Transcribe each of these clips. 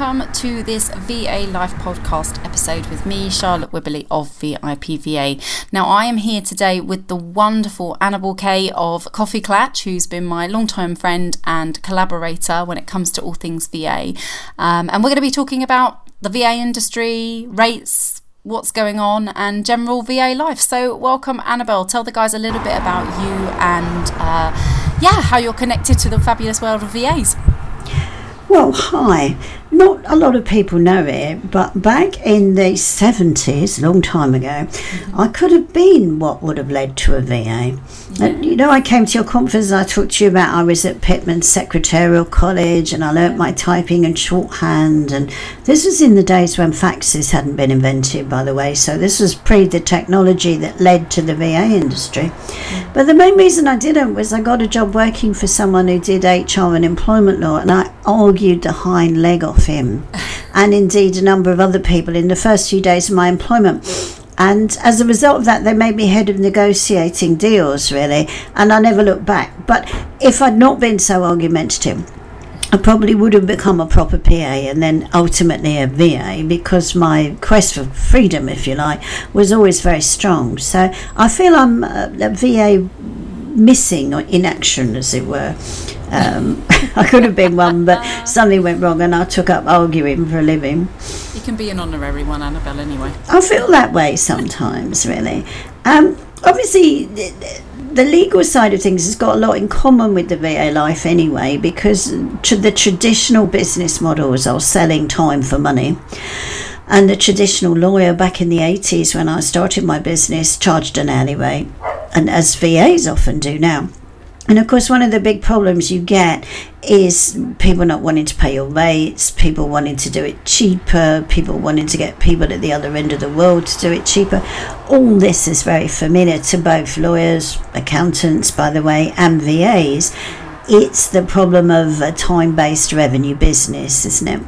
Welcome to this VA Life podcast episode with me, Charlotte Wibberley of VIPVA. Now, I am here today with the wonderful Annabel Kaye of KoffeeKlatch, who's been my long-time friend and collaborator when it comes to all things VA. Um, and we're going to be talking about the VA industry, rates, what's going on, and general VA life. So, welcome, Annabel. Tell the guys a little bit about you and, uh, yeah, how you're connected to the fabulous world of VAs. Well, hi. Not a lot of people know it, but back in the 70s, a long time ago, I could have been what would have led to a VA. And, you know, I came to your conference, I talked to you about I was at Pitman Secretarial College and I learnt my typing and shorthand. And this was in the days when faxes hadn't been invented, by the way. So this was pre the technology that led to the VA industry. But the main reason I didn't was I got a job working for someone who did HR and employment law, and I argued the hind leg off him, and indeed a number of other people in the first few days of my employment. And as a result of that, they made me head of negotiating deals, really, and I never looked back. But if I'd not been so argumentative, I probably would have become a proper PA and then ultimately a VA because my quest for freedom, if you like, was always very strong. So I feel I'm uh, a, a VA missing or in action, as it were. Um, I could have been one, but something went wrong and I took up arguing for a living. You can be an honorary one, Annabel, anyway. I feel that way sometimes, really. Um, obviously, the, the legal side of things has got a lot in common with the VA life anyway, because to the traditional business models are selling time for money. And the traditional lawyer back in the 80s, when I started my business, charged an hourly rate, and as VAs often do now. And of course, one of the big problems you get is people not wanting to pay your rates, people wanting to do it cheaper, people wanting to get people at the other end of the world to do it cheaper. All this is very familiar to both lawyers, accountants, by the way, and VAs. It's the problem of a time based revenue business, isn't it?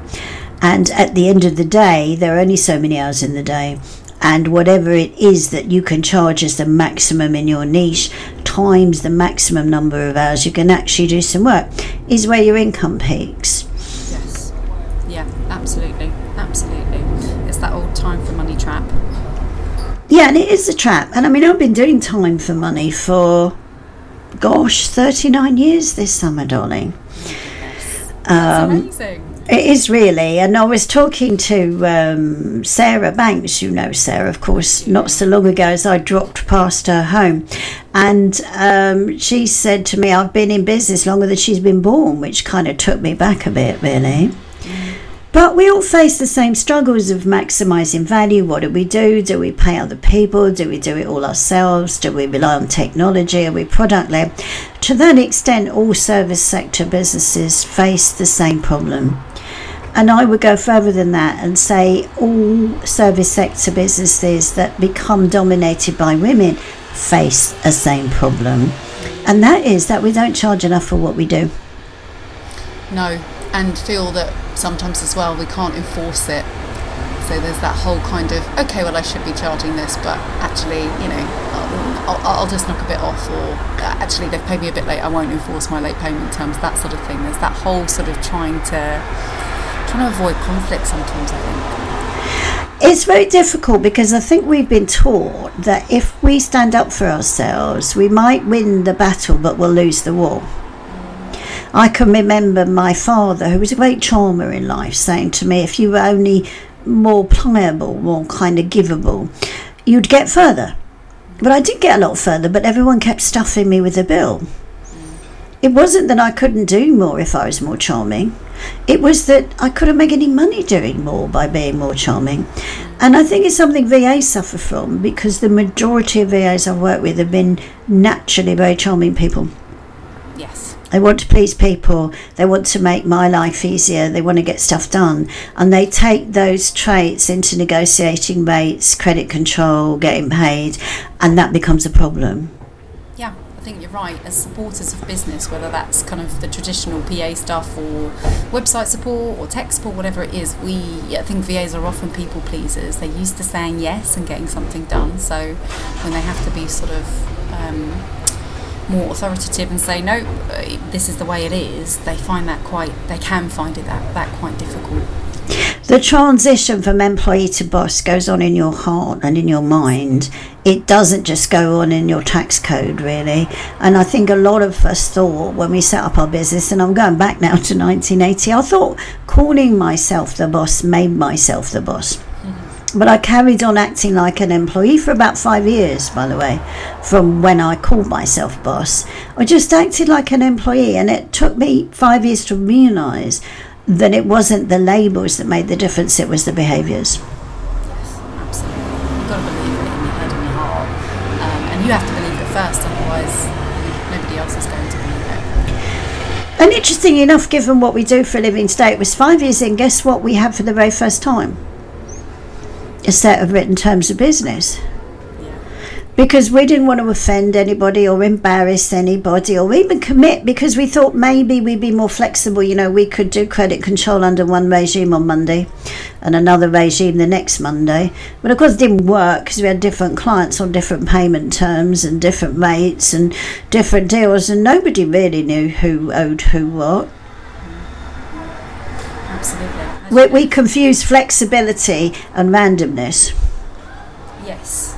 And at the end of the day, there are only so many hours in the day and whatever it is that you can charge as the maximum in your niche times the maximum number of hours you can actually do some work is where your income peaks. Yes. Yeah, absolutely. Absolutely. It's that old time for money trap. Yeah, and it is a trap. And I mean, I've been doing time for money for, gosh, 39 years this summer, darling. That's um, amazing. It is really, and I was talking to um, Sarah Banks. You know Sarah, of course, not so long ago as I dropped past her home, and um, she said to me, "I've been in business longer than she's been born," which kind of took me back a bit, really. But we all face the same struggles of maximizing value. What do we do? Do we pay other people? Do we do it all ourselves? Do we rely on technology? Are we product led? To that extent, all service sector businesses face the same problem. And I would go further than that and say all service sector businesses that become dominated by women face a same problem. And that is that we don't charge enough for what we do. No, and feel that sometimes as well we can't enforce it. So there's that whole kind of okay, well I should be charging this, but actually, you know, I'll, I'll, just knock a bit off, or uh, actually they've paid me a bit late, I won't enforce my late payment terms. That sort of thing. There's that whole sort of trying to trying to avoid conflict sometimes. I think. It's very difficult because I think we've been taught that if we stand up for ourselves, we might win the battle, but we'll lose the war. I can remember my father, who was a great charmer in life, saying to me, if you were only more pliable, more kind of giveable, you'd get further. But I did get a lot further, but everyone kept stuffing me with a bill. It wasn't that I couldn't do more if I was more charming. It was that I couldn't make any money doing more by being more charming. And I think it's something VAs suffer from because the majority of VAs I've worked with have been naturally very charming people. Yes. They want to please people. They want to make my life easier. They want to get stuff done. And they take those traits into negotiating rates, credit control, getting paid, and that becomes a problem. I think you're right. As supporters of business, whether that's kind of the traditional PA stuff or website support or tech support, whatever it is, we I think VAs are often people pleasers. They're used to saying yes and getting something done. So when they have to be sort of um, more authoritative and say no, this is the way it is, they find that quite they can find it that that quite difficult. The transition from employee to boss goes on in your heart and in your mind. It doesn't just go on in your tax code, really. And I think a lot of us thought when we set up our business, and I'm going back now to 1980, I thought calling myself the boss made myself the boss. But I carried on acting like an employee for about five years, by the way, from when I called myself boss. I just acted like an employee, and it took me five years to realise that it wasn't the labels that made the difference, it was the behaviours. Yes, absolutely. You've got to believe it in your head and your heart. Um, and you have to believe it first, otherwise, nobody else is going to believe it. And interesting enough, given what we do for a living today, it was five years in, guess what we had for the very first time? A set of written terms of business because we didn't want to offend anybody or embarrass anybody or even commit because we thought maybe we'd be more flexible. You know, we could do credit control under one regime on Monday and another regime the next Monday. But of course, it didn't work because we had different clients on different payment terms and different rates and different deals, and nobody really knew who owed who what. Absolutely. We, we confuse flexibility and randomness. Yes.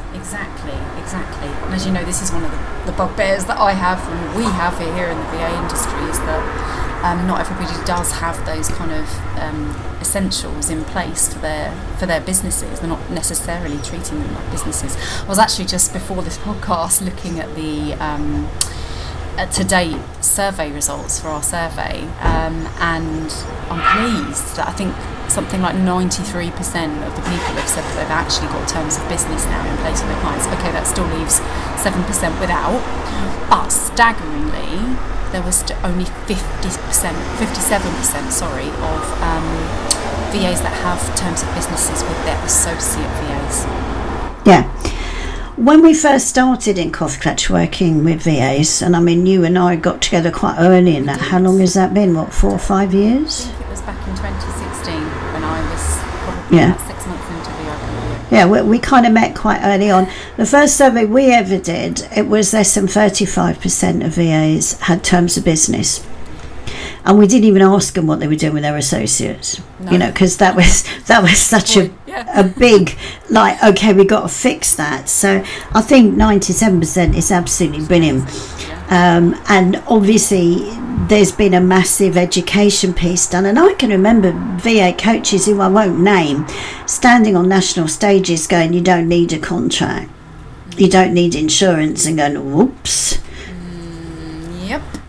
As you know, this is one of the, the bugbears that I have and we have here in the VA industry is that um, not everybody does have those kind of um, essentials in place for their for their businesses. They're not necessarily treating them like businesses. I was actually just before this podcast looking at the um, to date survey results for our survey, um, and I'm pleased that I think something like 93% of the people have said that they've actually got terms of business now in place with their clients. Okay, that still leaves 7% without, but staggeringly, there was only 50%, 57%, sorry, of um, VAs that have terms of businesses with their associate VAs. Yeah when we first started in KoffeeKlatch working with VAs, and I mean, you and I got together quite early in that. How long has that been? What, four or five years? I think it was back in 2016 when I was probably yeah. six months into the Yeah, we, we kind of met quite early on. The first survey we ever did, it was less than 35% of VAs had terms of business and we didn't even ask them what they were doing with their associates. No. You know, because that was that was such a yeah. a big like okay, we got to fix that. So I think ninety seven percent is absolutely brilliant, um, and obviously there's been a massive education piece done, and I can remember VA coaches who I won't name standing on national stages going, "You don't need a contract." You don't need insurance, and going, "Whoops,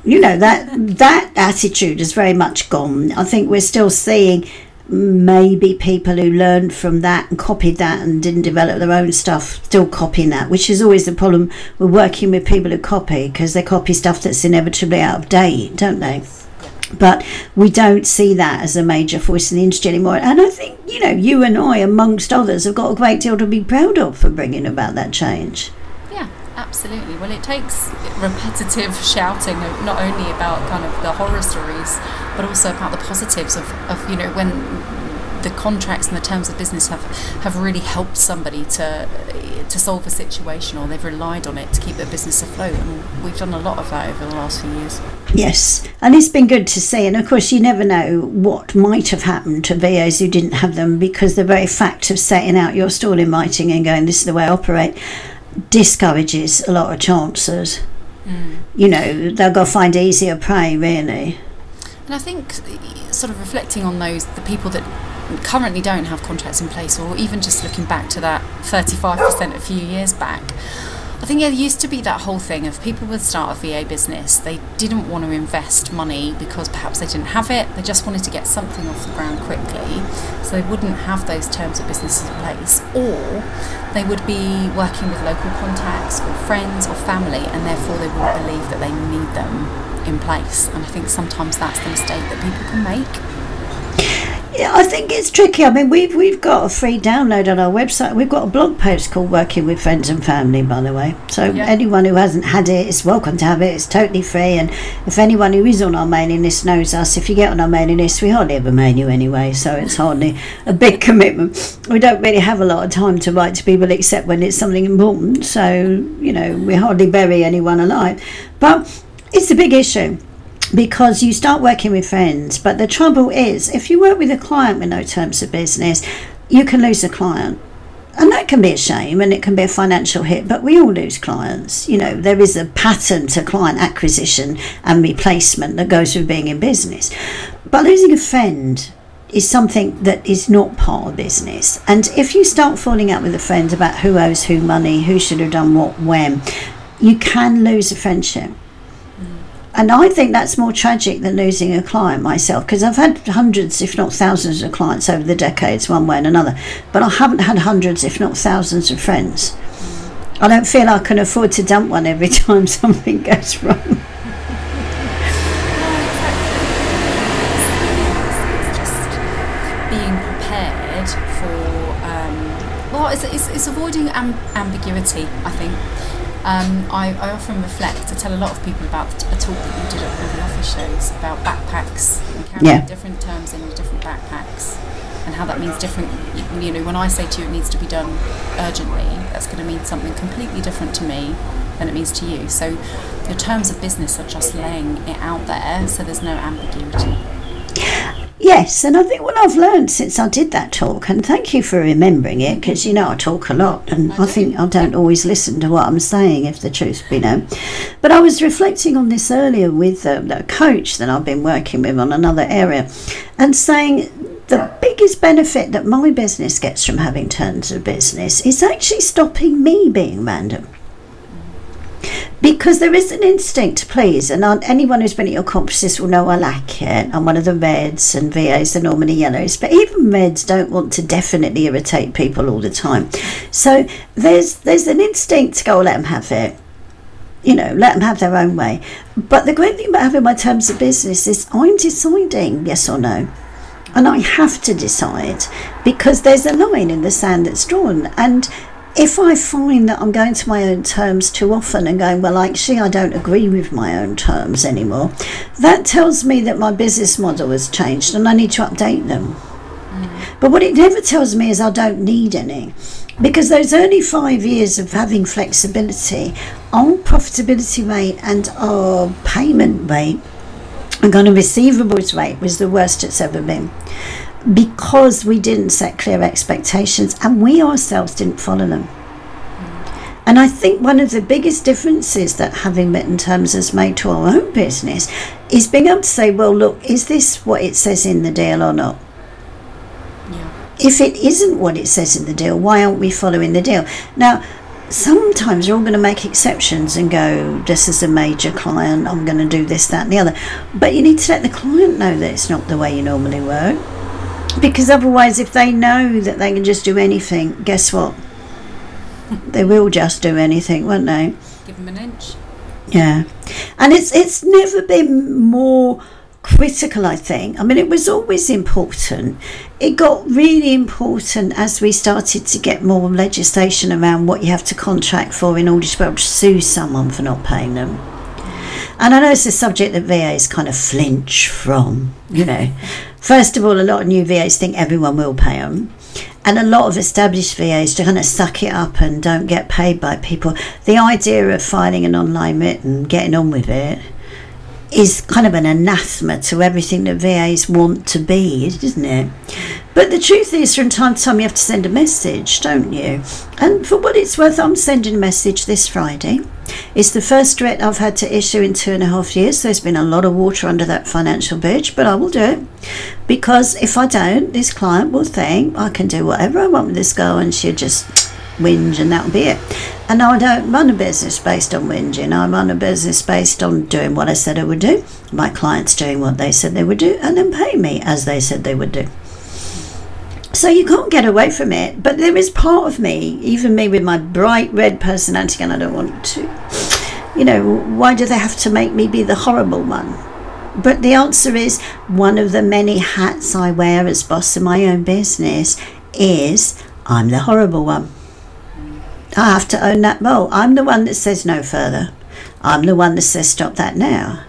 you know that that attitude is very much gone. I think we're still seeing maybe people who learned from that and copied that and didn't develop their own stuff still copying that, which is always the problem with working with people who copy because they copy stuff that's inevitably out of date, don't they? But we don't see that as a major force in the industry anymore. And I think, you know, you and I, amongst others, have got a great deal to be proud of for bringing about that change. Absolutely. Well, it takes repetitive shouting, not only about kind of the horror stories, but also about the positives of, of you know, when the contracts and the terms of business have, have really helped somebody to to solve a situation or they've relied on it to keep their business afloat. And we've done a lot of that over the last few years. Yes, and it's been good to see. And of course, you never know what might have happened to VAs who didn't have them because the very fact of setting out your stall in writing and going, this is the way I operate discourages a lot of chances. Mm. You know, they'll go find easier prey, really. And I think, sort of reflecting on those, the people that currently don't have contracts in place, or even just looking back to that 35% a few years back, I think it used to be that whole thing of people would start a VA business, they didn't want to invest money because perhaps they didn't have it, they just wanted to get something off the ground quickly, so they wouldn't have those terms of business in place, or they would be working with local contacts or friends or family, and therefore they wouldn't believe that they need them in place. And I think sometimes that's the mistake that people can make. Yeah, I think it's tricky. I mean, we've we've got a free download on our website. We've got a blog post called "Working with Friends and Family," by the way. So Yeah. anyone who hasn't had it is welcome to have it. It's totally free. And if anyone who is on our mailing list knows us, if you get on our mailing list, we hardly ever mail you anyway. So it's hardly a big commitment. We don't really have a lot of time to write to people except when it's something important. So you know, we hardly bury anyone alive. But it's a big issue because you start working with friends. But the trouble is, if you work with a client with no terms of business, you can lose a client. And that can be a shame and it can be a financial hit, but we all lose clients. You know, there is a pattern to client acquisition and replacement that goes with being in business. But losing a friend is something that is not part of business. And if you start falling out with a friend about who owes who money, who should have done what when, you can lose a friendship. And I think that's more tragic than losing a client myself because I've had hundreds, if not thousands, of clients over the decades, one way and another. But I haven't had hundreds, if not thousands, of friends. I don't feel I can afford to dump one every time something goes wrong. It's being prepared for. Um, well, it's, it's, avoiding am- ambiguity. I think. Um, I, I often reflect. I tell a lot of people about a talk that you did at one of the office shows about backpacks and carrying Yeah. different terms in different backpacks, and how that means different. You, you know, when I say to you it needs to be done urgently, that's going to mean something completely different to me than it means to you. So, your terms of business are just laying it out there, so there's no ambiguity. Yes, and I think what I've learned since I did that talk, and thank you for remembering it, because you know I talk a lot, and I, think I don't always listen to what I'm saying, if the truth be known. But I was reflecting on this earlier with um, a coach that I've been working with on another area, and saying the biggest benefit that my business gets from having terms of business is actually stopping me being random because there is an instinct to please, and on- anyone who's been at your conferences will know I like it. I'm one of the reds, and VAs are normally yellows, but even reds don't want to definitely irritate people all the time. So there's there's an instinct to go, oh, let them have it. You know, let them have their own way. But the great thing about having my terms of business is I'm deciding yes or no. And I have to decide because there's a line in the sand that's drawn. And if I find that I'm going to my own terms too often and going, well, actually, I don't agree with my own terms anymore, that tells me that my business model has changed and I need to update them. Mm. But what it never tells me is I don't need any. Because those early five years of having flexibility, our profitability rate and our payment rate and kind of receivables rate was the worst it's ever been because we didn't set clear expectations and we ourselves didn't follow them. And I think one of the biggest differences that having written terms has made to our own business is being able to say, well, look, is this what it says in the deal or not? Yeah. If it isn't what it says in the deal, why aren't we following the deal? Now, sometimes you're all going to make exceptions and go, this is a major client, I'm going to do this, that, and the other. But you need to let the client know that it's not the way you normally work. Because otherwise, if they know that they can just do anything, guess what? they will just do anything, won't they? Give them an inch. Yeah, and it's it's never been more critical. I think. I mean, it was always important. It got really important as we started to get more legislation around what you have to contract for in order to be able to sue someone for not paying them. And I know it's a subject that VAs kind of flinch from. You know, first of all, a lot of new VAs think everyone will pay them. And a lot of established VAs kind of suck it up and don't get paid by people. The idea of filing an online and getting on with it, is kind of an anathema to everything that VAs want to be, isn't it? But the truth is, from time to time, you have to send a message, don't you? And for what it's worth, I'm sending a message this Friday. It's the first direct I've had to issue in two and a half years. There's been a lot of water under that financial bridge, but I will do it because if I don't, this client will think I can do whatever I want with this girl and she'll just whinge and that'll be it. And I don't run a business based on whinging. I run a business based on doing what I said I would do, my clients doing what they said they would do, and then paying me as they said they would do. So you can't get away from it. But there is part of me, even me with my bright red personality, and I don't want to. You know, why do they have to make me be the horrible one? But the answer is one of the many hats I wear as boss of my own business is I'm the horrible one. I have to own that role. I'm the one that says no further. I'm the one that says stop that now.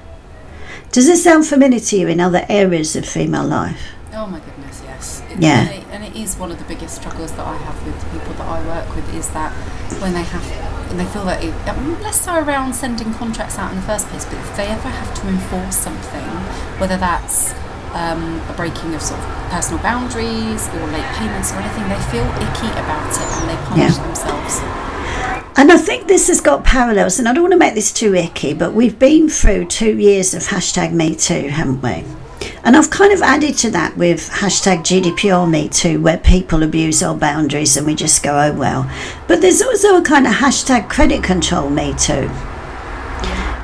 Does it sound familiar to you in other areas of female life? Oh my goodness, yes. It, Yeah. And it, and it is one of the biggest struggles that I have with the people that I work with is that when they have, when they feel that, it, um, less so around sending contracts out in the first place, but if they ever have to enforce something, whether that's um, a breaking of sort of personal boundaries or late payments or anything, they feel icky about it and they punish Yeah. themselves. And I think this has got parallels, and I don't want to make this too icky, but we've been through two years of hashtag Me Too, haven't we? And I've kind of added to that with hashtag GDPR Me Too, where people abuse our boundaries and we just go, oh well. But there's also a kind of hashtag credit control Me Too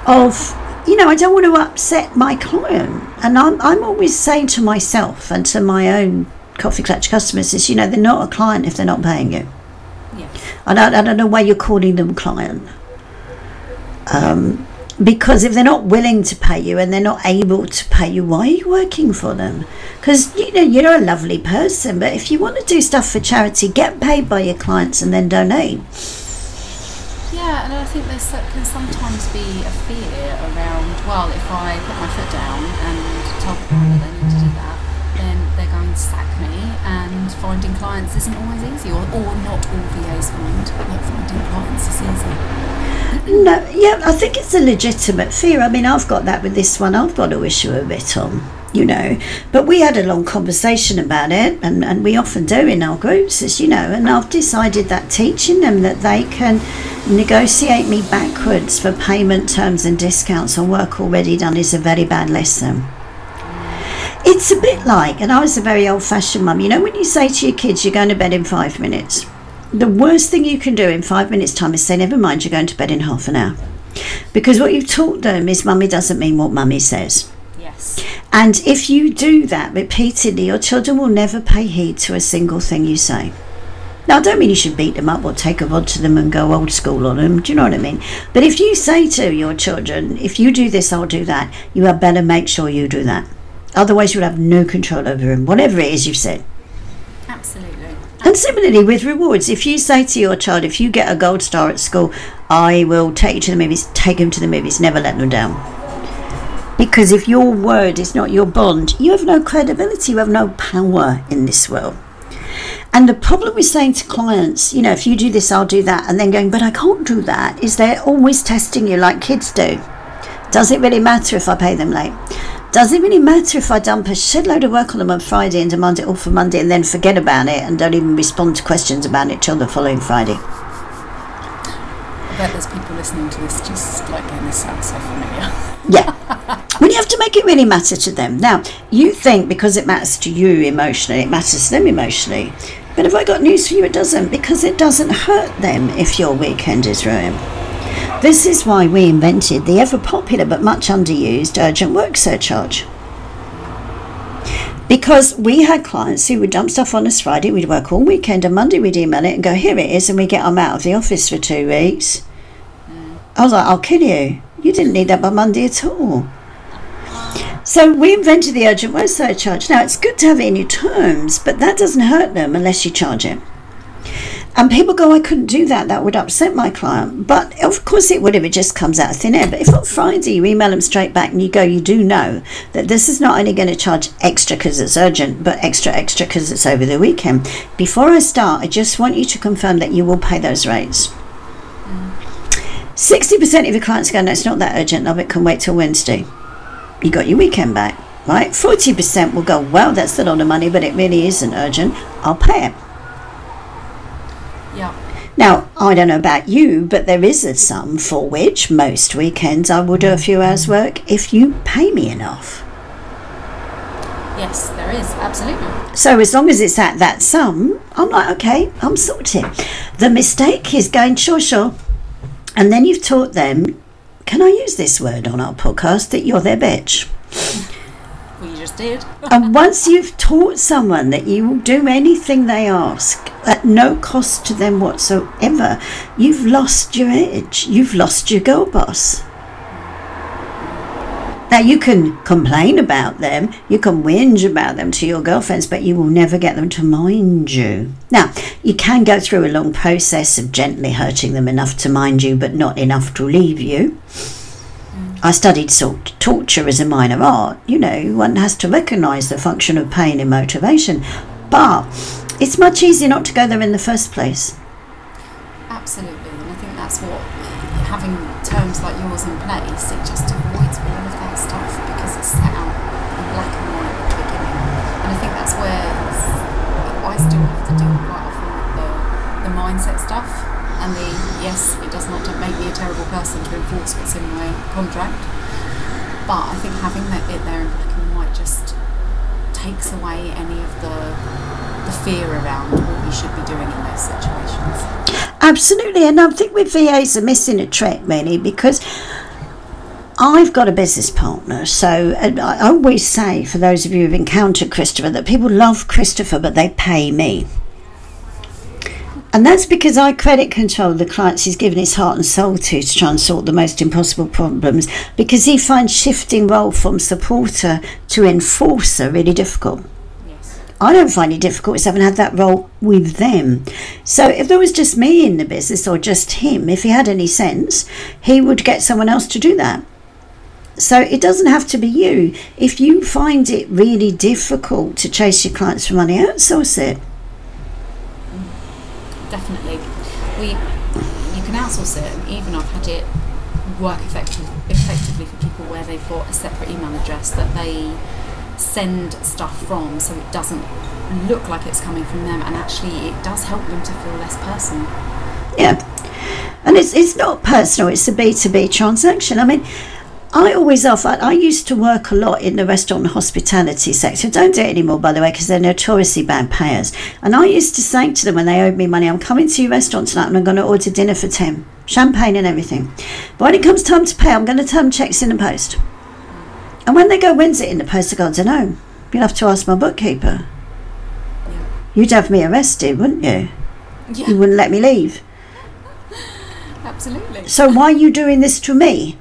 of, you know, I don't want to upset my client. And I'm, I'm always saying to myself and to my own KoffeeKlatch customers is, you know, they're not a client if they're not paying you. Yes. I don't, I don't know why you're calling them client. Um, because if they're not willing to pay you and they're not able to pay you, why are you working for them? Because you know you're a lovely person, but if you want to do stuff for charity, get paid by your clients and then donate. Yeah, and I think there can sometimes be a fear around, well, if I put my foot down and tell people that they need to do that, then they're going to sack me, and finding clients isn't always easy, or, or not all VAs find like finding clients is easy. No, yeah, I think it's a legitimate fear. I mean, I've got that with this one. I've got to issue a bit on, you know. But we had a long conversation about it, and, and we often do in our groups, as you know. And I've decided that teaching them that they can negotiate me backwards for payment terms and discounts on work already done is a very bad lesson. It's a bit like, and I was a very old fashioned mum, you know, when you say to your kids, you're going to bed in five minutes the worst thing you can do in five minutes' time is say, never mind, you're going to bed in half an hour. Because what you've taught them is mummy doesn't mean what mummy says. Yes. And if you do that repeatedly, your children will never pay heed to a single thing you say. Now, I don't mean you should beat them up or take a rod to them and go old school on them. Do you know what I mean? But if you say to your children, if you do this, I'll do that, you had better make sure you do that. Otherwise, you'll have no control over them, whatever it is you've said. Absolutely. And similarly with rewards, if you say to your child, if you get a gold star at school, I will take you to the movies, take him to the movies, never let them down. Because if your word is not your bond, you have no credibility, you have no power in this world. And the problem with saying to clients, you know, if you do this, I'll do that, and then going, but I can't do that, is they're always testing you like kids do. Does it really matter if I pay them late? Does it really matter if I dump a shed load of work on them on Friday and demand it all for Monday and then forget about it and don't even respond to questions about it till the following Friday? I bet there's people listening to this just like going, this sounds so familiar. Yeah. when you have to make it really matter to them. Now, you think because it matters to you emotionally, it matters to them emotionally. But have I got news for you? It doesn't, because it doesn't hurt them if your weekend is ruined. This is why we invented the ever popular but much underused urgent work surcharge. Because we had clients who would dump stuff on us Friday, we'd work all weekend, and Monday we'd email it and go, Here it is, and we get them out of the office for two weeks. Mm. I was like, I'll kill you. You didn't need that by Monday at all. So we invented the urgent work surcharge. Now it's good to have it in your terms, but that doesn't hurt them unless you charge it. And people go, I couldn't do that. That would upset my client. But of course it would if it just comes out of thin air. But if on Friday you email them straight back and you go, you do know that this is not only going to charge extra because it's urgent, but extra, extra because it's over the weekend. Before I start, I just want you to confirm that you will pay those rates. 60% of your clients go, no, it's not that urgent. Love it can wait till Wednesday. You got your weekend back, right? 40% will go, well, that's a lot of money, but it really isn't urgent. I'll pay it. Yeah. Now, I don't know about you, but there is a sum for which most weekends I will do a few hours' work if you pay me enough. Yes, there is. Absolutely. So as long as it's at that sum, I'm like, okay, I'm sorted. The mistake is going, sure, sure. And then you've taught them, can I use this word on our podcast, that you're their bitch. Well, you just did. And once you've taught someone that you will do anything they ask at no cost to them whatsoever, you've lost your edge. You've lost your girl boss. Now, you can complain about them, you can whinge about them to your girlfriends, but you will never get them to mind you. Now, you can go through a long process of gently hurting them enough to mind you, but not enough to leave you. I studied sort torture as a minor art. You know, one has to recognise the function of pain in motivation, but it's much easier not to go there in the first place. Absolutely, and I think that's what having terms like yours in place, it just stuff and the yes, it does not make me a terrible person to enforce what's in my contract. But I think having that it there in black and white just takes away any of the the fear around what you should be doing in those situations. Absolutely, and I think with VAs are missing a trick really because I've got a business partner, so I always say for those of you who've encountered Christopher that people love Christopher, but they pay me. And that's because I credit control the clients he's given his heart and soul to to try and sort the most impossible problems because he finds shifting role from supporter to enforcer really difficult. I don't find it difficult because I haven't had that role with them. So if there was just me in the business or just him, if he had any sense, he would get someone else to do that. So it doesn't have to be you. If you find it really difficult to chase your clients for money, outsource it. Definitely. We you can outsource it and even I've had it work effective, effectively for people where they've got a separate email address that they send stuff from so it doesn't look like it's coming from them and actually it does help them to feel less personal. Yeah. And it's, it's not personal, it's a B2B transaction. I mean, I always offer, I used to work a lot in the restaurant and hospitality sector. Don't do it anymore, by the way, because they're notoriously bad payers. And I used to say to them when they owed me money, I'm coming to your restaurant tonight and I'm going to order dinner for 10, champagne and everything. But when it comes time to pay, I'm going to turn checks in the post. And when they go, when's it in the post? I go, I don't know. You'll have to ask my bookkeeper. Yeah. You'd have me arrested, wouldn't you? Yeah. You wouldn't let me leave. Absolutely. So why are you doing this to me?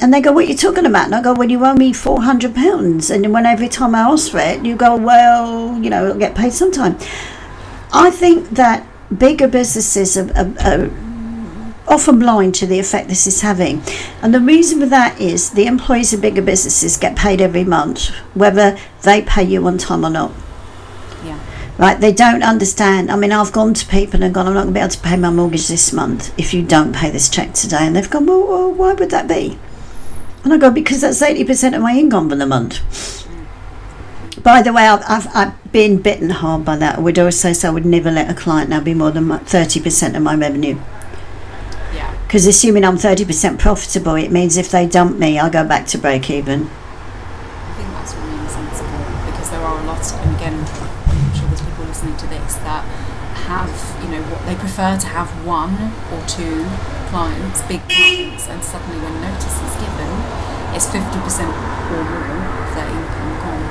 And they go, what are you talking about? And I go, well, you owe me £400. And when every time I ask for it, you go, well, you know, it'll get paid sometime. I think that bigger businesses are, are, are often blind to the effect this is having. And the reason for that is the employees of bigger businesses get paid every month, whether they pay you on time or not. Yeah. Right? They don't understand. I mean, I've gone to people and gone, I'm not going to be able to pay my mortgage this month if you don't pay this check today. And they've gone, well, well why would that be? And I go, because that's 80% of my income for the month. By the way, I've, I've, I've, been bitten hard by that. I would always say so I would never let a client now be more than 30% of my revenue. Because assuming I'm 30% profitable, it means if they dump me, I go back to break even. I think that's really sensible because there are a lot, and again, I'm sure there's people listening to this that have, you know, what they prefer to have one or two clients, big clients, and suddenly when notice is given, it's 50% or more of their income gone.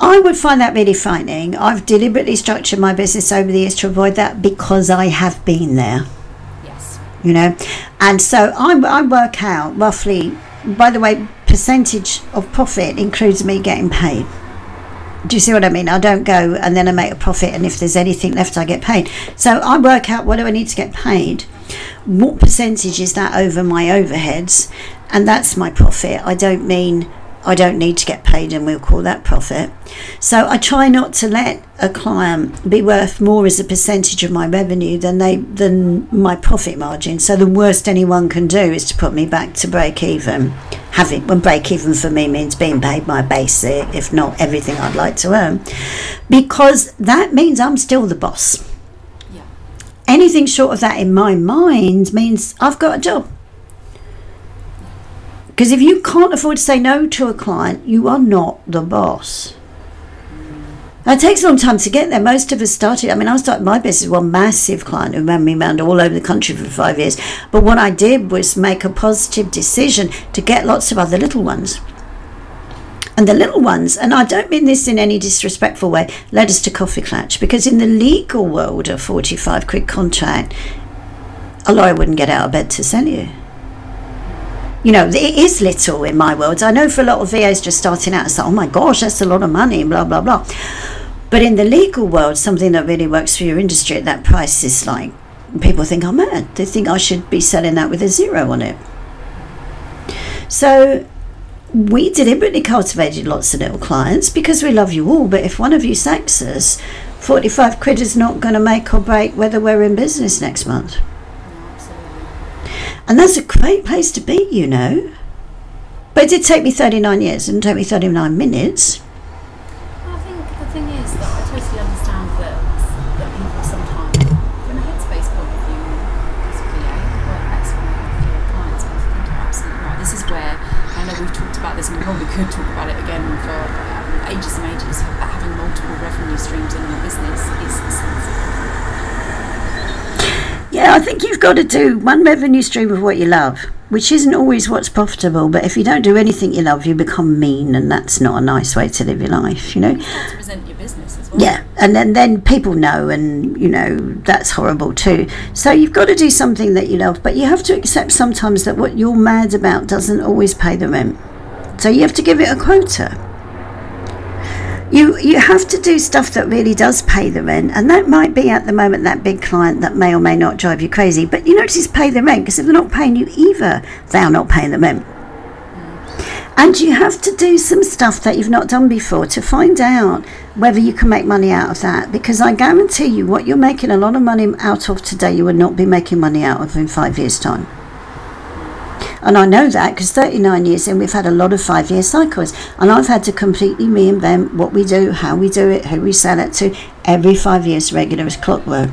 I would find that really frightening. I've deliberately structured my business over the years to avoid that because I have been there Yes. you know and so I, I work out roughly by the way percentage of profit includes me getting paid do you see what I mean? I don't go and then I make a profit, and if there's anything left, I get paid. So I work out what do I need to get paid, what percentage is that over my overheads, and that's my profit. I don't mean I don't need to get paid and we'll call that profit. So I try not to let a client be worth more as a percentage of my revenue than they than my profit margin. So the worst anyone can do is to put me back to break even. Having when break even for me means being paid my basic, if not everything I'd like to earn. Because that means I'm still the boss. Anything short of that in my mind means I've got a job. Because if you can't afford to say no to a client, you are not the boss. Now, it takes a long time to get there. Most of us started, I mean, I started my business with one massive client who ran me around all over the country for five years. But what I did was make a positive decision to get lots of other little ones. And the little ones, and I don't mean this in any disrespectful way, led us to KoffeeKlatch because in the legal world, a 45 quid contract, a lawyer wouldn't get out of bed to sell you. You know, it is little in my world. I know for a lot of VAs just starting out, it's like, oh my gosh, that's a lot of money, blah, blah, blah. But in the legal world, something that really works for your industry at that price is like, people think I'm mad. They think I should be selling that with a zero on it. So we deliberately cultivated lots of little clients because we love you all. But if one of you sacks us, 45 quid is not going to make or break whether we're in business next month. And that's a great place to be, you know. But it did take me 39 years and take me 39 minutes. Could talk about it again for um, ages and ages. But having multiple revenue streams in your business is sensible. Yeah, I think you've got to do one revenue stream of what you love, which isn't always what's profitable. But if you don't do anything you love, you become mean, and that's not a nice way to live your life, you know. You have to present your business as well. Yeah, and then, then people know, and you know that's horrible too. So you've got to do something that you love, but you have to accept sometimes that what you're mad about doesn't always pay the rent. So you have to give it a quota. You you have to do stuff that really does pay the rent, and that might be at the moment that big client that may or may not drive you crazy. But you notice pay the rent because if they're not paying you either, they are not paying the rent. And you have to do some stuff that you've not done before to find out whether you can make money out of that. Because I guarantee you, what you're making a lot of money out of today, you will not be making money out of in five years' time. And I know that because 39 years in, we've had a lot of five year cycles. And I've had to completely reinvent what we do, how we do it, who we sell it to, every five years, regular as clockwork.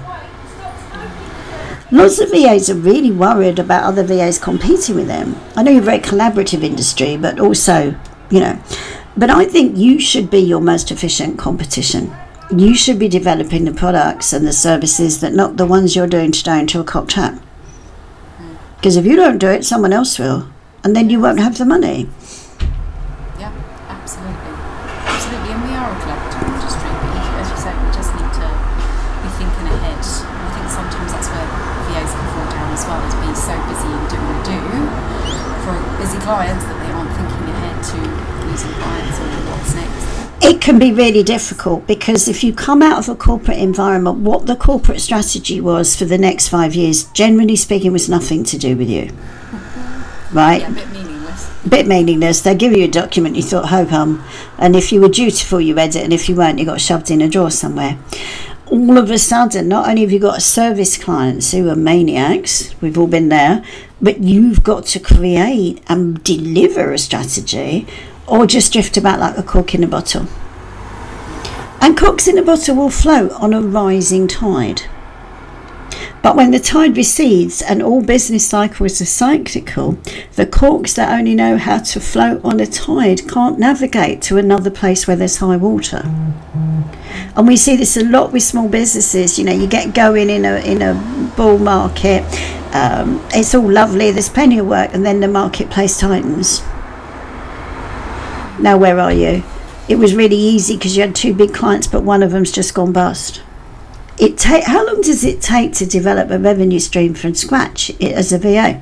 Lots of VAs are really worried about other VAs competing with them. I know you're a very collaborative industry, but also, you know, but I think you should be your most efficient competition. You should be developing the products and the services that not the ones you're doing today into a cocktail. Because if you don't do it, someone else will, and then you won't have the money. Yeah, absolutely. Absolutely. And we are a collaborative industry, but as you say, we just need to be thinking ahead. I think sometimes that's where VAs can fall down as well, is be so busy and do and do for busy clients that they aren't thinking ahead to losing clients or what's next. It can be really difficult because if you come out of a corporate environment, what the corporate strategy was for the next five years, generally speaking, was nothing to do with you. Right? Yeah, a bit meaningless. bit meaningless. They give you a document, you thought, ho hum. And if you were dutiful, you read it, and if you weren't, you got shoved in a drawer somewhere. All of a sudden, not only have you got service clients who are maniacs, we've all been there, but you've got to create and deliver a strategy or just drift about like a cork in a bottle. And corks in a bottle will float on a rising tide. But when the tide recedes and all business cycles are cyclical, the corks that only know how to float on a tide can't navigate to another place where there's high water. And we see this a lot with small businesses. You know, you get going in a in a bull market, um, it's all lovely. There's plenty of work, and then the marketplace tightens. Now, where are you? It was really easy because you had two big clients, but one of them's just gone bust it take how long does it take to develop a revenue stream from scratch as a VA?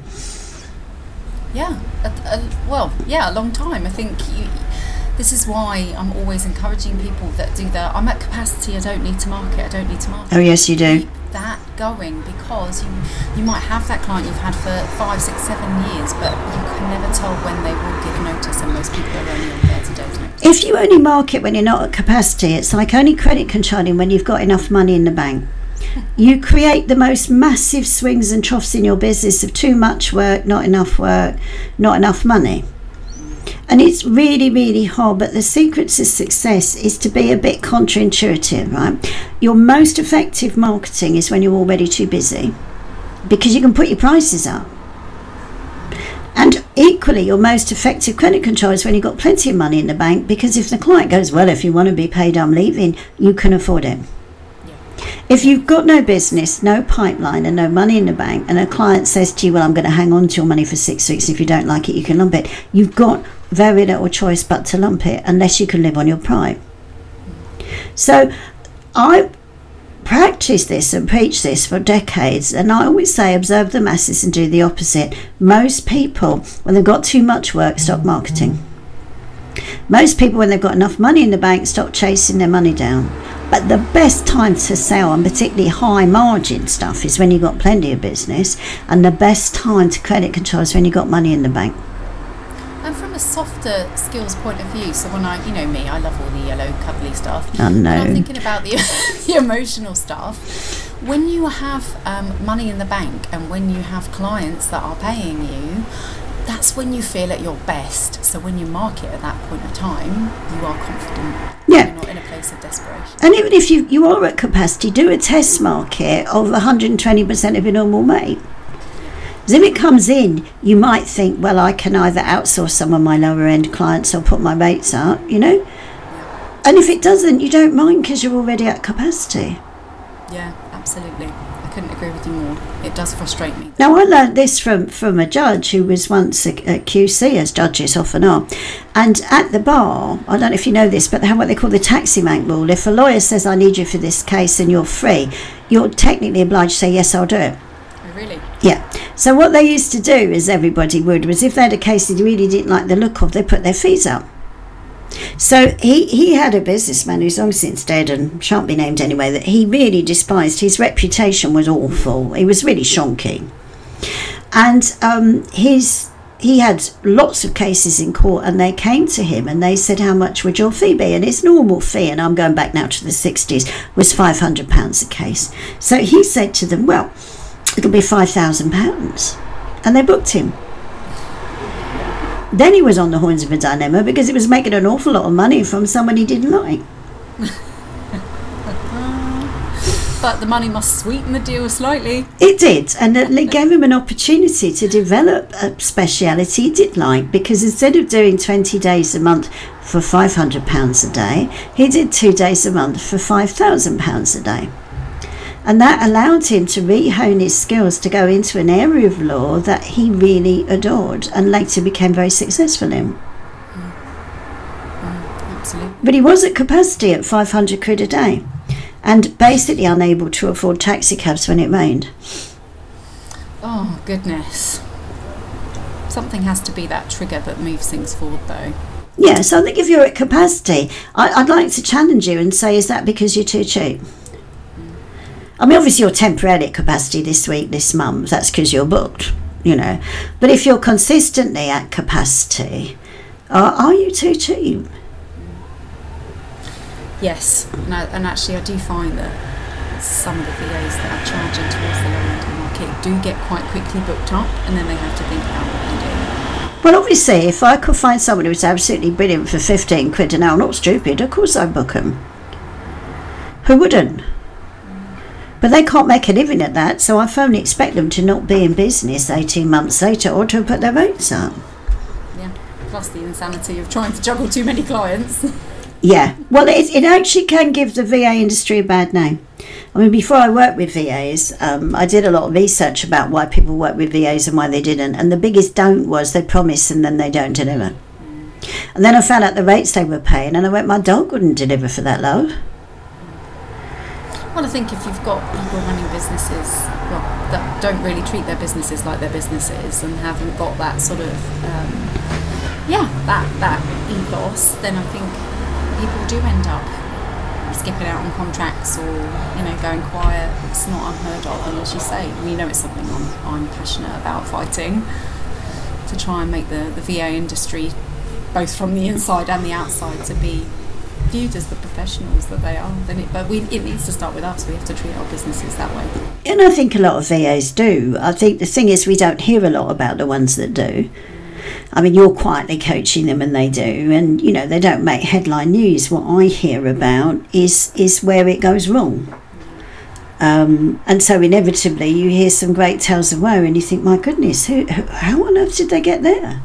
Yeah, a, a, well, yeah, a long time. I think you, this is why I'm always encouraging people that do that. I'm at capacity, I don't need to market, I don't need to market. Oh yes, you do. Keep that going because you you might have that client you've had for five, six, seven years, but you can never tell when they will give notice, and most people are only on 30 days notice. If you only market when you're not at capacity, it's like only credit controlling when you've got enough money in the bank. You create the most massive swings and troughs in your business of too much work, not enough work, not enough money. And it's really, really hard. But the secret to success is to be a bit counterintuitive, right? Your most effective marketing is when you're already too busy because you can put your prices up. And equally, your most effective credit control is when you've got plenty of money in the bank because if the client goes, Well, if you want to be paid, I'm leaving, you can afford it. If you've got no business, no pipeline, and no money in the bank, and a client says to you, Well, I'm going to hang on to your money for six weeks, if you don't like it, you can lump it, you've got very little choice but to lump it unless you can live on your prime. So I practiced this and preached this for decades, and I always say observe the masses and do the opposite. Most people, when they've got too much work, stop mm-hmm. marketing. Most people, when they've got enough money in the bank, stop chasing their money down. But the best time to sell, and particularly high margin stuff, is when you've got plenty of business, and the best time to credit control is when you've got money in the bank. And from a softer skills point of view, so when I, you know me, I love all the yellow cuddly stuff. When know. I'm thinking about the, the emotional stuff. When you have um, money in the bank and when you have clients that are paying you, that's when you feel at your best. So when you market at that point of time, you are confident. Yeah. You're not in a place of desperation. And even if you, you are at capacity, do a test market of 120% of your normal weight. Because it comes in, you might think, well, I can either outsource some of my lower end clients or put my rates up, you know? And if it doesn't, you don't mind because you're already at capacity. Yeah, absolutely. I couldn't agree with you more. It does frustrate me. Now, I learned this from, from a judge who was once a, a QC, as judges often are. And at the bar, I don't know if you know this, but they have what they call the taxi rank rule. If a lawyer says, I need you for this case and you're free, you're technically obliged to say, Yes, I'll do it. Oh, really? Yeah. So what they used to do, as everybody would, was if they had a case they really didn't like the look of, they put their fees up. So he, he had a businessman who's long since dead and shan't be named anyway that he really despised. His reputation was awful. He was really shonky. And um, his he had lots of cases in court and they came to him and they said, How much would your fee be? And his normal fee, and I'm going back now to the 60s, was £500 a case. So he said to them, Well, it'll be £5,000. And they booked him. Then he was on the horns of a dilemma because he was making an awful lot of money from someone he didn't like. But the money must sweeten the deal slightly. It did, and it it gave him an opportunity to develop a speciality he did like because instead of doing 20 days a month for £500 a day, he did two days a month for £5,000 a day. And that allowed him to rehone his skills to go into an area of law that he really adored and later became very successful in. Absolutely. But he was at capacity at 500 quid a day and basically unable to afford taxi cabs when it rained. Oh, goodness. Something has to be that trigger that moves things forward, though. Yeah, so I think if you're at capacity, I, I'd like to challenge you and say, is that because you're too cheap? I mean, obviously, you're temporarily at capacity this week, this month. That's because you're booked, you know. But if you're consistently at capacity, are, are you too cheap? Yes, and, I, and actually, I do find that some of the VAs that are charging towards the lower end of the market do get quite quickly booked up, and then they have to think about what they Well, obviously, if I could find someone who's absolutely brilliant for 15 quid an hour, not stupid, of course I'd book them. Who wouldn't? But they can't make a living at that, so I firmly expect them to not be in business 18 months later or to put their rates up. Yeah. Plus the insanity of trying to juggle too many clients. Yeah, well, it, it actually can give the VA industry a bad name. I mean, before I worked with VAs, um, I did a lot of research about why people work with VAs and why they didn't. And the biggest don't was they promise and then they don't deliver. And then I found out the rates they were paying, and I went, my dog wouldn't deliver for that low. Well, I think if you've got people running businesses well, that don't really treat their businesses like their businesses and haven't got that sort of um, yeah that that ethos, then I think people do end up skipping out on contracts or you know going quiet. It's not unheard of, and as you say, you know it's something I'm, I'm passionate about fighting to try and make the, the VA industry both from the inside and the outside to be viewed as the professionals that they are. Then it, but we, it needs to start with us. We have to treat our businesses that way. And I think a lot of VAs do. I think the thing is, we don't hear a lot about the ones that do. I mean, you're quietly coaching them, and they do, and you know they don't make headline news. What I hear about is is where it goes wrong, um, and so inevitably you hear some great tales of woe, and you think, my goodness, who, how on earth did they get there?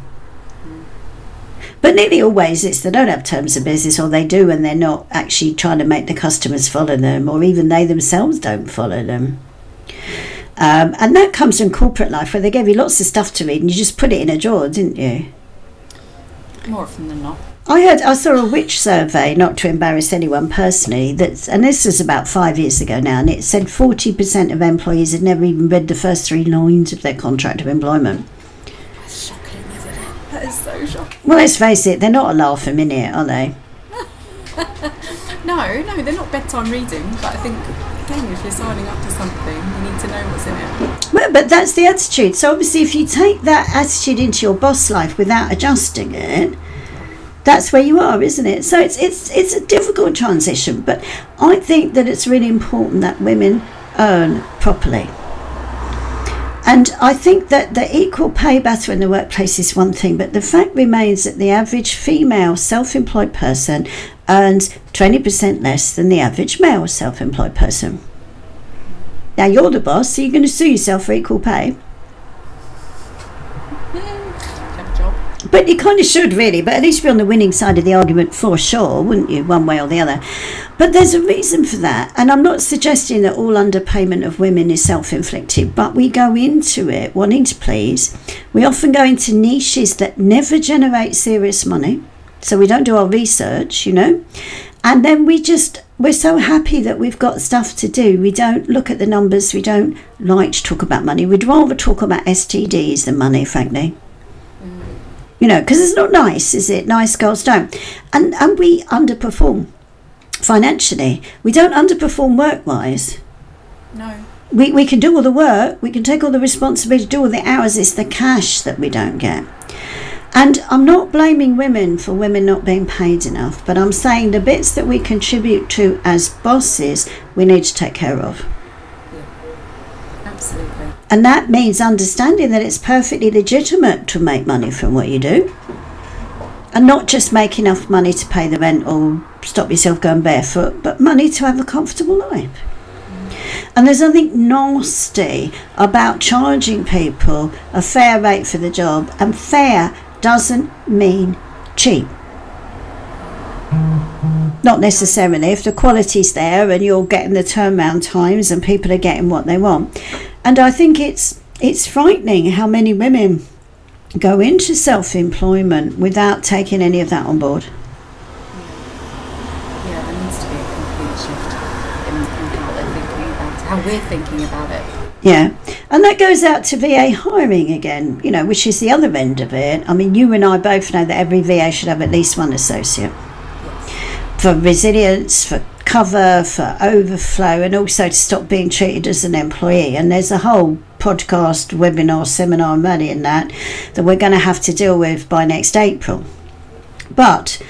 But nearly always it's they don't have terms of business, or they do, and they're not actually trying to make the customers follow them, or even they themselves don't follow them. Um, and that comes from corporate life where they gave you lots of stuff to read and you just put it in a drawer, didn't you? More often than not. I heard I saw a Which survey, not to embarrass anyone personally, that's and this was about five years ago now, and it said forty percent of employees had never even read the first three lines of their contract of employment. That's shocking, isn't it? That is so shocking. Well, let's face it, they're not a laugh a minute, are they? No, no, they're not bedtime reading, but I think, again, if you're signing up to something, you need to know what's in it. Well, but that's the attitude. So obviously, if you take that attitude into your boss life without adjusting it, that's where you are, isn't it? So it's it's it's a difficult transition, but I think that it's really important that women earn properly. And I think that the equal pay battle in the workplace is one thing, but the fact remains that the average female self employed person earns 20% less than the average male self employed person. Now, you're the boss, so you're going to sue yourself for equal pay. Have a job. But you kind of should, really, but at least be on the winning side of the argument for sure, wouldn't you, one way or the other? But there's a reason for that, and I'm not suggesting that all underpayment of women is self inflicted, but we go into it wanting to please. We often go into niches that never generate serious money, so we don't do our research, you know, and then we just we're so happy that we've got stuff to do. We don't look at the numbers, we don't like to talk about money. We'd rather talk about STDs than money, frankly you know, because it's not nice, is it? Nice girls don't, and and we underperform financially. We don't underperform work wise. No. We we can do all the work, we can take all the responsibility, do all the hours. It's the cash that we don't get. And I'm not blaming women for women not being paid enough, but I'm saying the bits that we contribute to as bosses, we need to take care of. Yeah, Absolutely. And that means understanding that it's perfectly legitimate to make money from what you do. And not just make enough money to pay the rent or stop yourself going barefoot, but money to have a comfortable life. And there's nothing nasty about charging people a fair rate for the job, and fair doesn't mean cheap. Not necessarily. If the quality's there and you're getting the turnaround times and people are getting what they want. And I think it's it's frightening how many women go into self employment without taking any of that on board. Yeah, there needs to be a complete shift in, in how they're thinking about it, how we're thinking about it. Yeah, and that goes out to VA hiring again, you know, which is the other end of it. I mean, you and I both know that every VA should have at least one associate for resilience, for cover, for overflow, and also to stop being treated as an employee. And there's a whole podcast, webinar, seminar, money in that that we're going to have to deal with by next April. But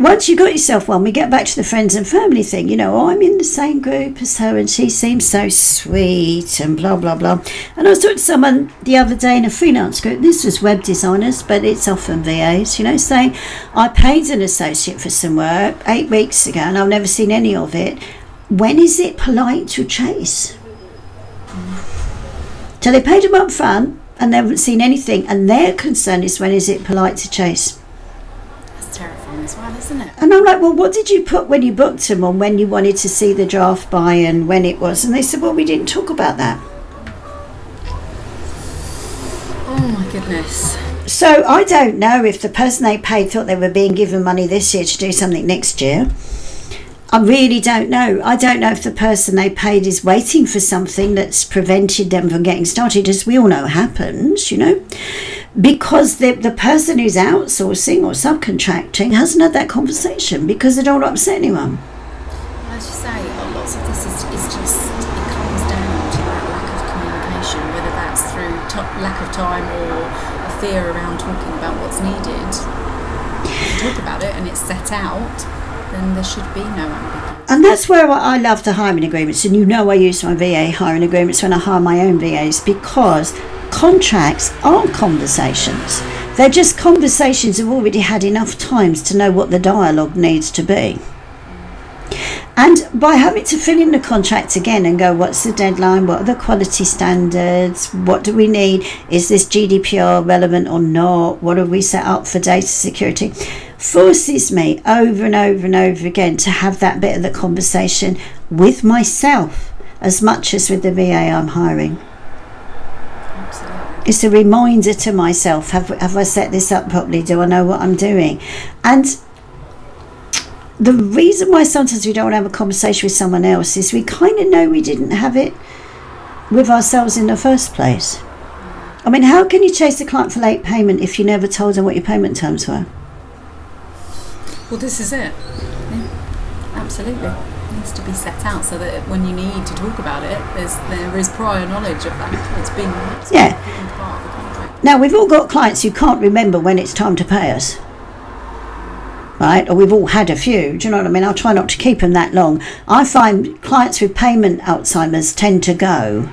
once you got yourself one, we get back to the friends and family thing. You know, oh, I'm in the same group as her, and she seems so sweet, and blah blah blah. And I was talking to someone the other day in a freelance group. This was web designers, but it's often VAs. You know, saying I paid an associate for some work eight weeks ago, and I've never seen any of it. When is it polite to chase? So they paid them up front, and they haven't seen anything, and their concern is when is it polite to chase? Terrifying as well, isn't it? And I'm like, well, what did you put when you booked them on when you wanted to see the draft by and when it was? And they said, well, we didn't talk about that. Oh my goodness. So I don't know if the person they paid thought they were being given money this year to do something next year. I really don't know. I don't know if the person they paid is waiting for something that's prevented them from getting started, as we all know happens, you know, because the, the person who's outsourcing or subcontracting hasn't had that conversation because they don't upset anyone. As you say, lots of this is, is just, it comes down to that lack of communication, whether that's through to- lack of time or a fear around talking about what's needed. If you talk about it and it's set out, then there should be no ambiguity. And that's where I love the hiring agreements. And you know, I use my VA hiring agreements when I hire my own VAs because contracts aren't conversations. They're just conversations you've already had enough times to know what the dialogue needs to be. And by having to fill in the contract again and go, what's the deadline? What are the quality standards? What do we need? Is this GDPR relevant or not? What have we set up for data security? Forces me over and over and over again to have that bit of the conversation with myself as much as with the VA I'm hiring. It's a reminder to myself have, have I set this up properly? Do I know what I'm doing? And the reason why sometimes we don't have a conversation with someone else is we kind of know we didn't have it with ourselves in the first place. I mean, how can you chase a client for late payment if you never told them what your payment terms were? Well, this is it. Yeah, absolutely. Needs to be set out so that when you need to talk about it, there's, there is prior knowledge of that. It's been, it's Yeah. been part of the contract. Now, we've all got clients who can't remember when it's time to pay us. Right? Or we've all had a few. Do you know what I mean? I'll try not to keep them that long. I find clients with payment Alzheimer's tend to go.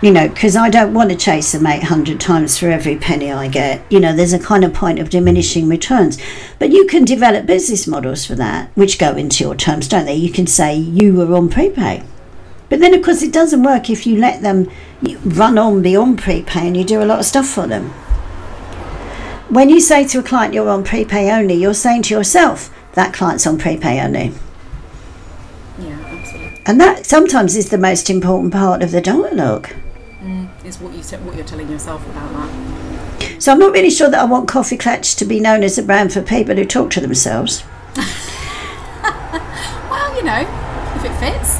You know, because I don't want to chase them 800 times for every penny I get. You know, there's a kind of point of diminishing returns. But you can develop business models for that, which go into your terms, don't they? You can say you were on prepay. But then, of course, it doesn't work if you let them run on beyond prepay and you do a lot of stuff for them. When you say to a client you're on prepay only, you're saying to yourself, that client's on prepay only. Yeah, absolutely. And that sometimes is the most important part of the dialogue. Is what you what you're telling yourself about that. So I'm not really sure that I want KoffeeKlatch to be known as a brand for people who talk to themselves. Well, you know, if it fits.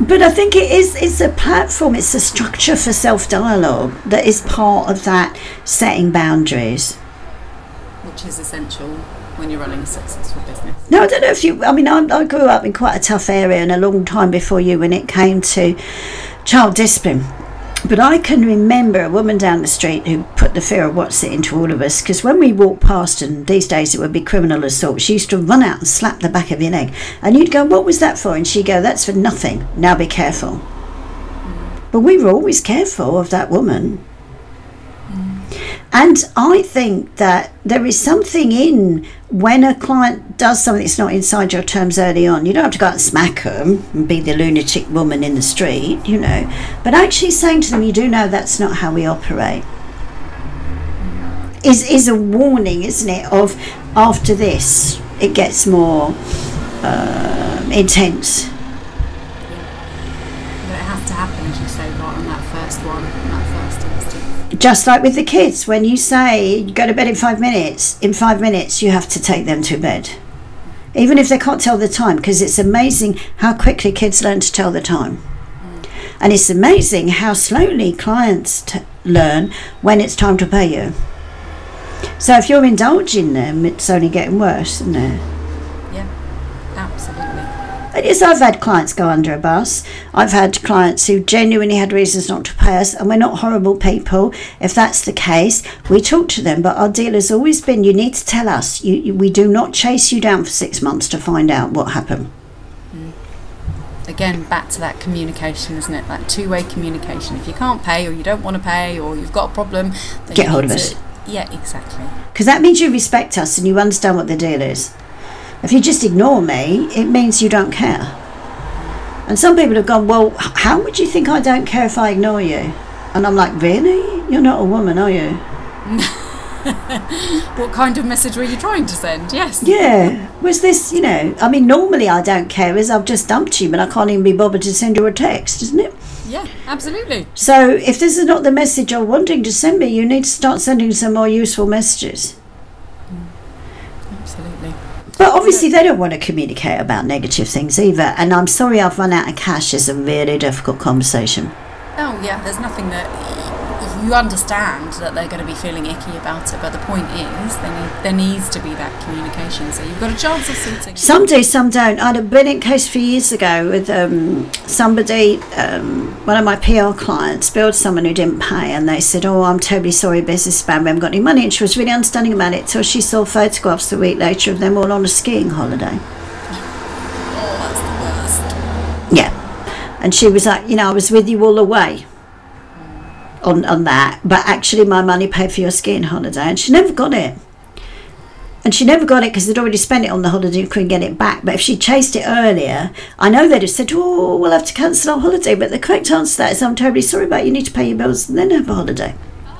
But I think it is it's a platform, it's a structure for self dialogue that is part of that setting boundaries. which is essential when you're running a successful business. No, I don't know if you. I mean, I, I grew up in quite a tough area and a long time before you when it came to child discipline. But I can remember a woman down the street who put the fear of what's it into all of us. Because when we walked past, and these days it would be criminal assault, she used to run out and slap the back of your neck. And you'd go, What was that for? And she'd go, That's for nothing. Now be careful. Mm. But we were always careful of that woman. Mm. And I think that there is something in when a client does something that's not inside your terms early on. You don't have to go out and smack them and be the lunatic woman in the street, you know. But actually saying to them, you do know that's not how we operate. Is, is a warning, isn't it, of after this, it gets more um intense. But it has to happen, as you say, right on that first one, that first instance. Just like with the kids, when you say go to bed in five minutes, in five minutes you have to take them to bed. Even if they can't tell the time, because it's amazing how quickly kids learn to tell the time. And it's amazing how slowly clients t- learn when it's time to pay you. So if you're indulging them, it's only getting worse, isn't it? Yes, I've had clients go under a bus. I've had clients who genuinely had reasons not to pay us, and we're not horrible people. If that's the case, we talk to them. But our deal has always been: you need to tell us. You, you, we do not chase you down for six months to find out what happened. Mm. Again, back to that communication, isn't it? That two-way communication. If you can't pay, or you don't want to pay, or you've got a problem, then Get hold of us. Yeah, exactly. Because that means you respect us and you understand what the deal is. If you just ignore me, it means you don't care. And some people have gone, well, how would you think I don't care if I ignore you? And I'm like, really? You're not a woman, are you? What kind of message were you trying to send? Yes. Yeah. Was this, you know, I mean, normally I don't care as I've just dumped you, but I can't even be bothered to send you a text, isn't it? Yeah, absolutely. So if this is not the message you're wanting to send me, you need to start sending some more useful messages. But obviously, they don't want to communicate about negative things either. And I'm sorry I've run out of cash is a really difficult conversation. Oh yeah, there's nothing that you understand that they're going to be feeling icky about it, but the point is there, need, there needs to be that communication, so you've got a chance of sorting. Some do, some don't. I had a brilliant case a few years ago with um, somebody, um, one of my PR clients, billed someone who didn't pay, and they said, "Oh, I'm terribly sorry, businessman, we haven't got any money." And she was really understanding about it till she saw photographs a week later of them all on a skiing holiday. Oh, that's the worst. Yeah. And she was like, you know, I was with you all the way on, on that, but actually my money paid for your skiing holiday. And she never got it. And she never got it because they'd already spent it on the holiday and couldn't get it back. But if she chased it earlier, I know they'd have said, oh, we'll have to cancel our holiday. But the correct answer to that is, I'm terribly sorry, but you need to pay your bills and then have a holiday.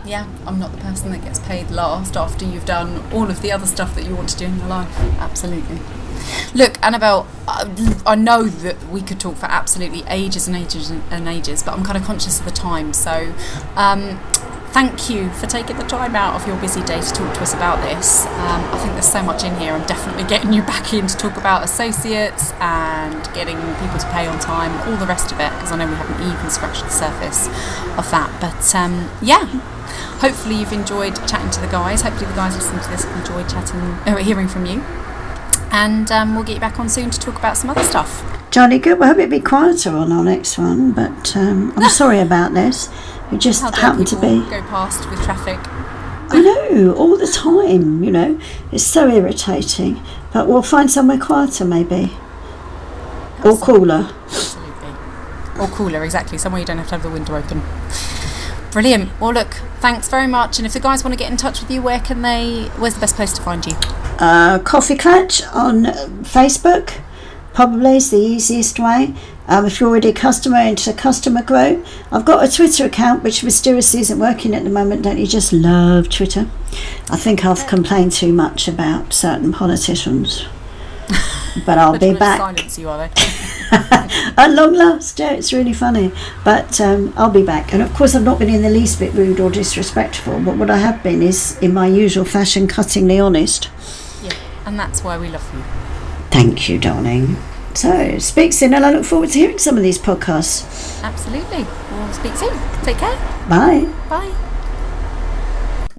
Yeah, I'm not the person that gets paid last after you've done all of the other stuff that you want to do in your life. Absolutely. Look, Annabel, I, I know that we could talk for absolutely ages and ages and, ages, but I'm kind of conscious of the time. So, um, thank you for taking the time out of your busy day to talk to us about this. Um, I think there's so much in here. I'm definitely getting you back in to talk about associates and getting people to pay on time, all the rest of it, because I know we haven't even scratched the surface of that. But um, yeah, hopefully you've enjoyed chatting to the guys. Hopefully the guys listening to this enjoyed chatting, uh, hearing from you. And um, we'll get you back on soon to talk about some other stuff. Jolly good. We hope it'll be quieter on our next one, but um, I'm sorry about this. It just How happened to be. go past with traffic. I know, all the time, you know. It's so irritating. But we'll find somewhere quieter maybe. Or cooler. Absolutely. Or cooler, exactly. Somewhere you don't have to have the window open. Brilliant. Well, look, thanks very much. And if the guys want to get in touch with you, where can they? Where's the best place to find you? Uh, KoffeeKlatch on Facebook probably is the easiest way. Um, if you're already a customer into the customer group, I've got a Twitter account which mysteriously isn't working at the moment. Don't you just love Twitter? I think I've complained too much about certain politicians. But I'll be back. Silence you, are? At long last, yeah, it's really funny. But um, I'll be back. And of course, I've not been in the least bit rude or disrespectful. But what I have been is, in my usual fashion, cuttingly honest. And that's why we love you. Thank you, darling. So, speak soon, and I look forward to hearing some of these podcasts. Absolutely. We'll speak soon. Take care. Bye. Bye.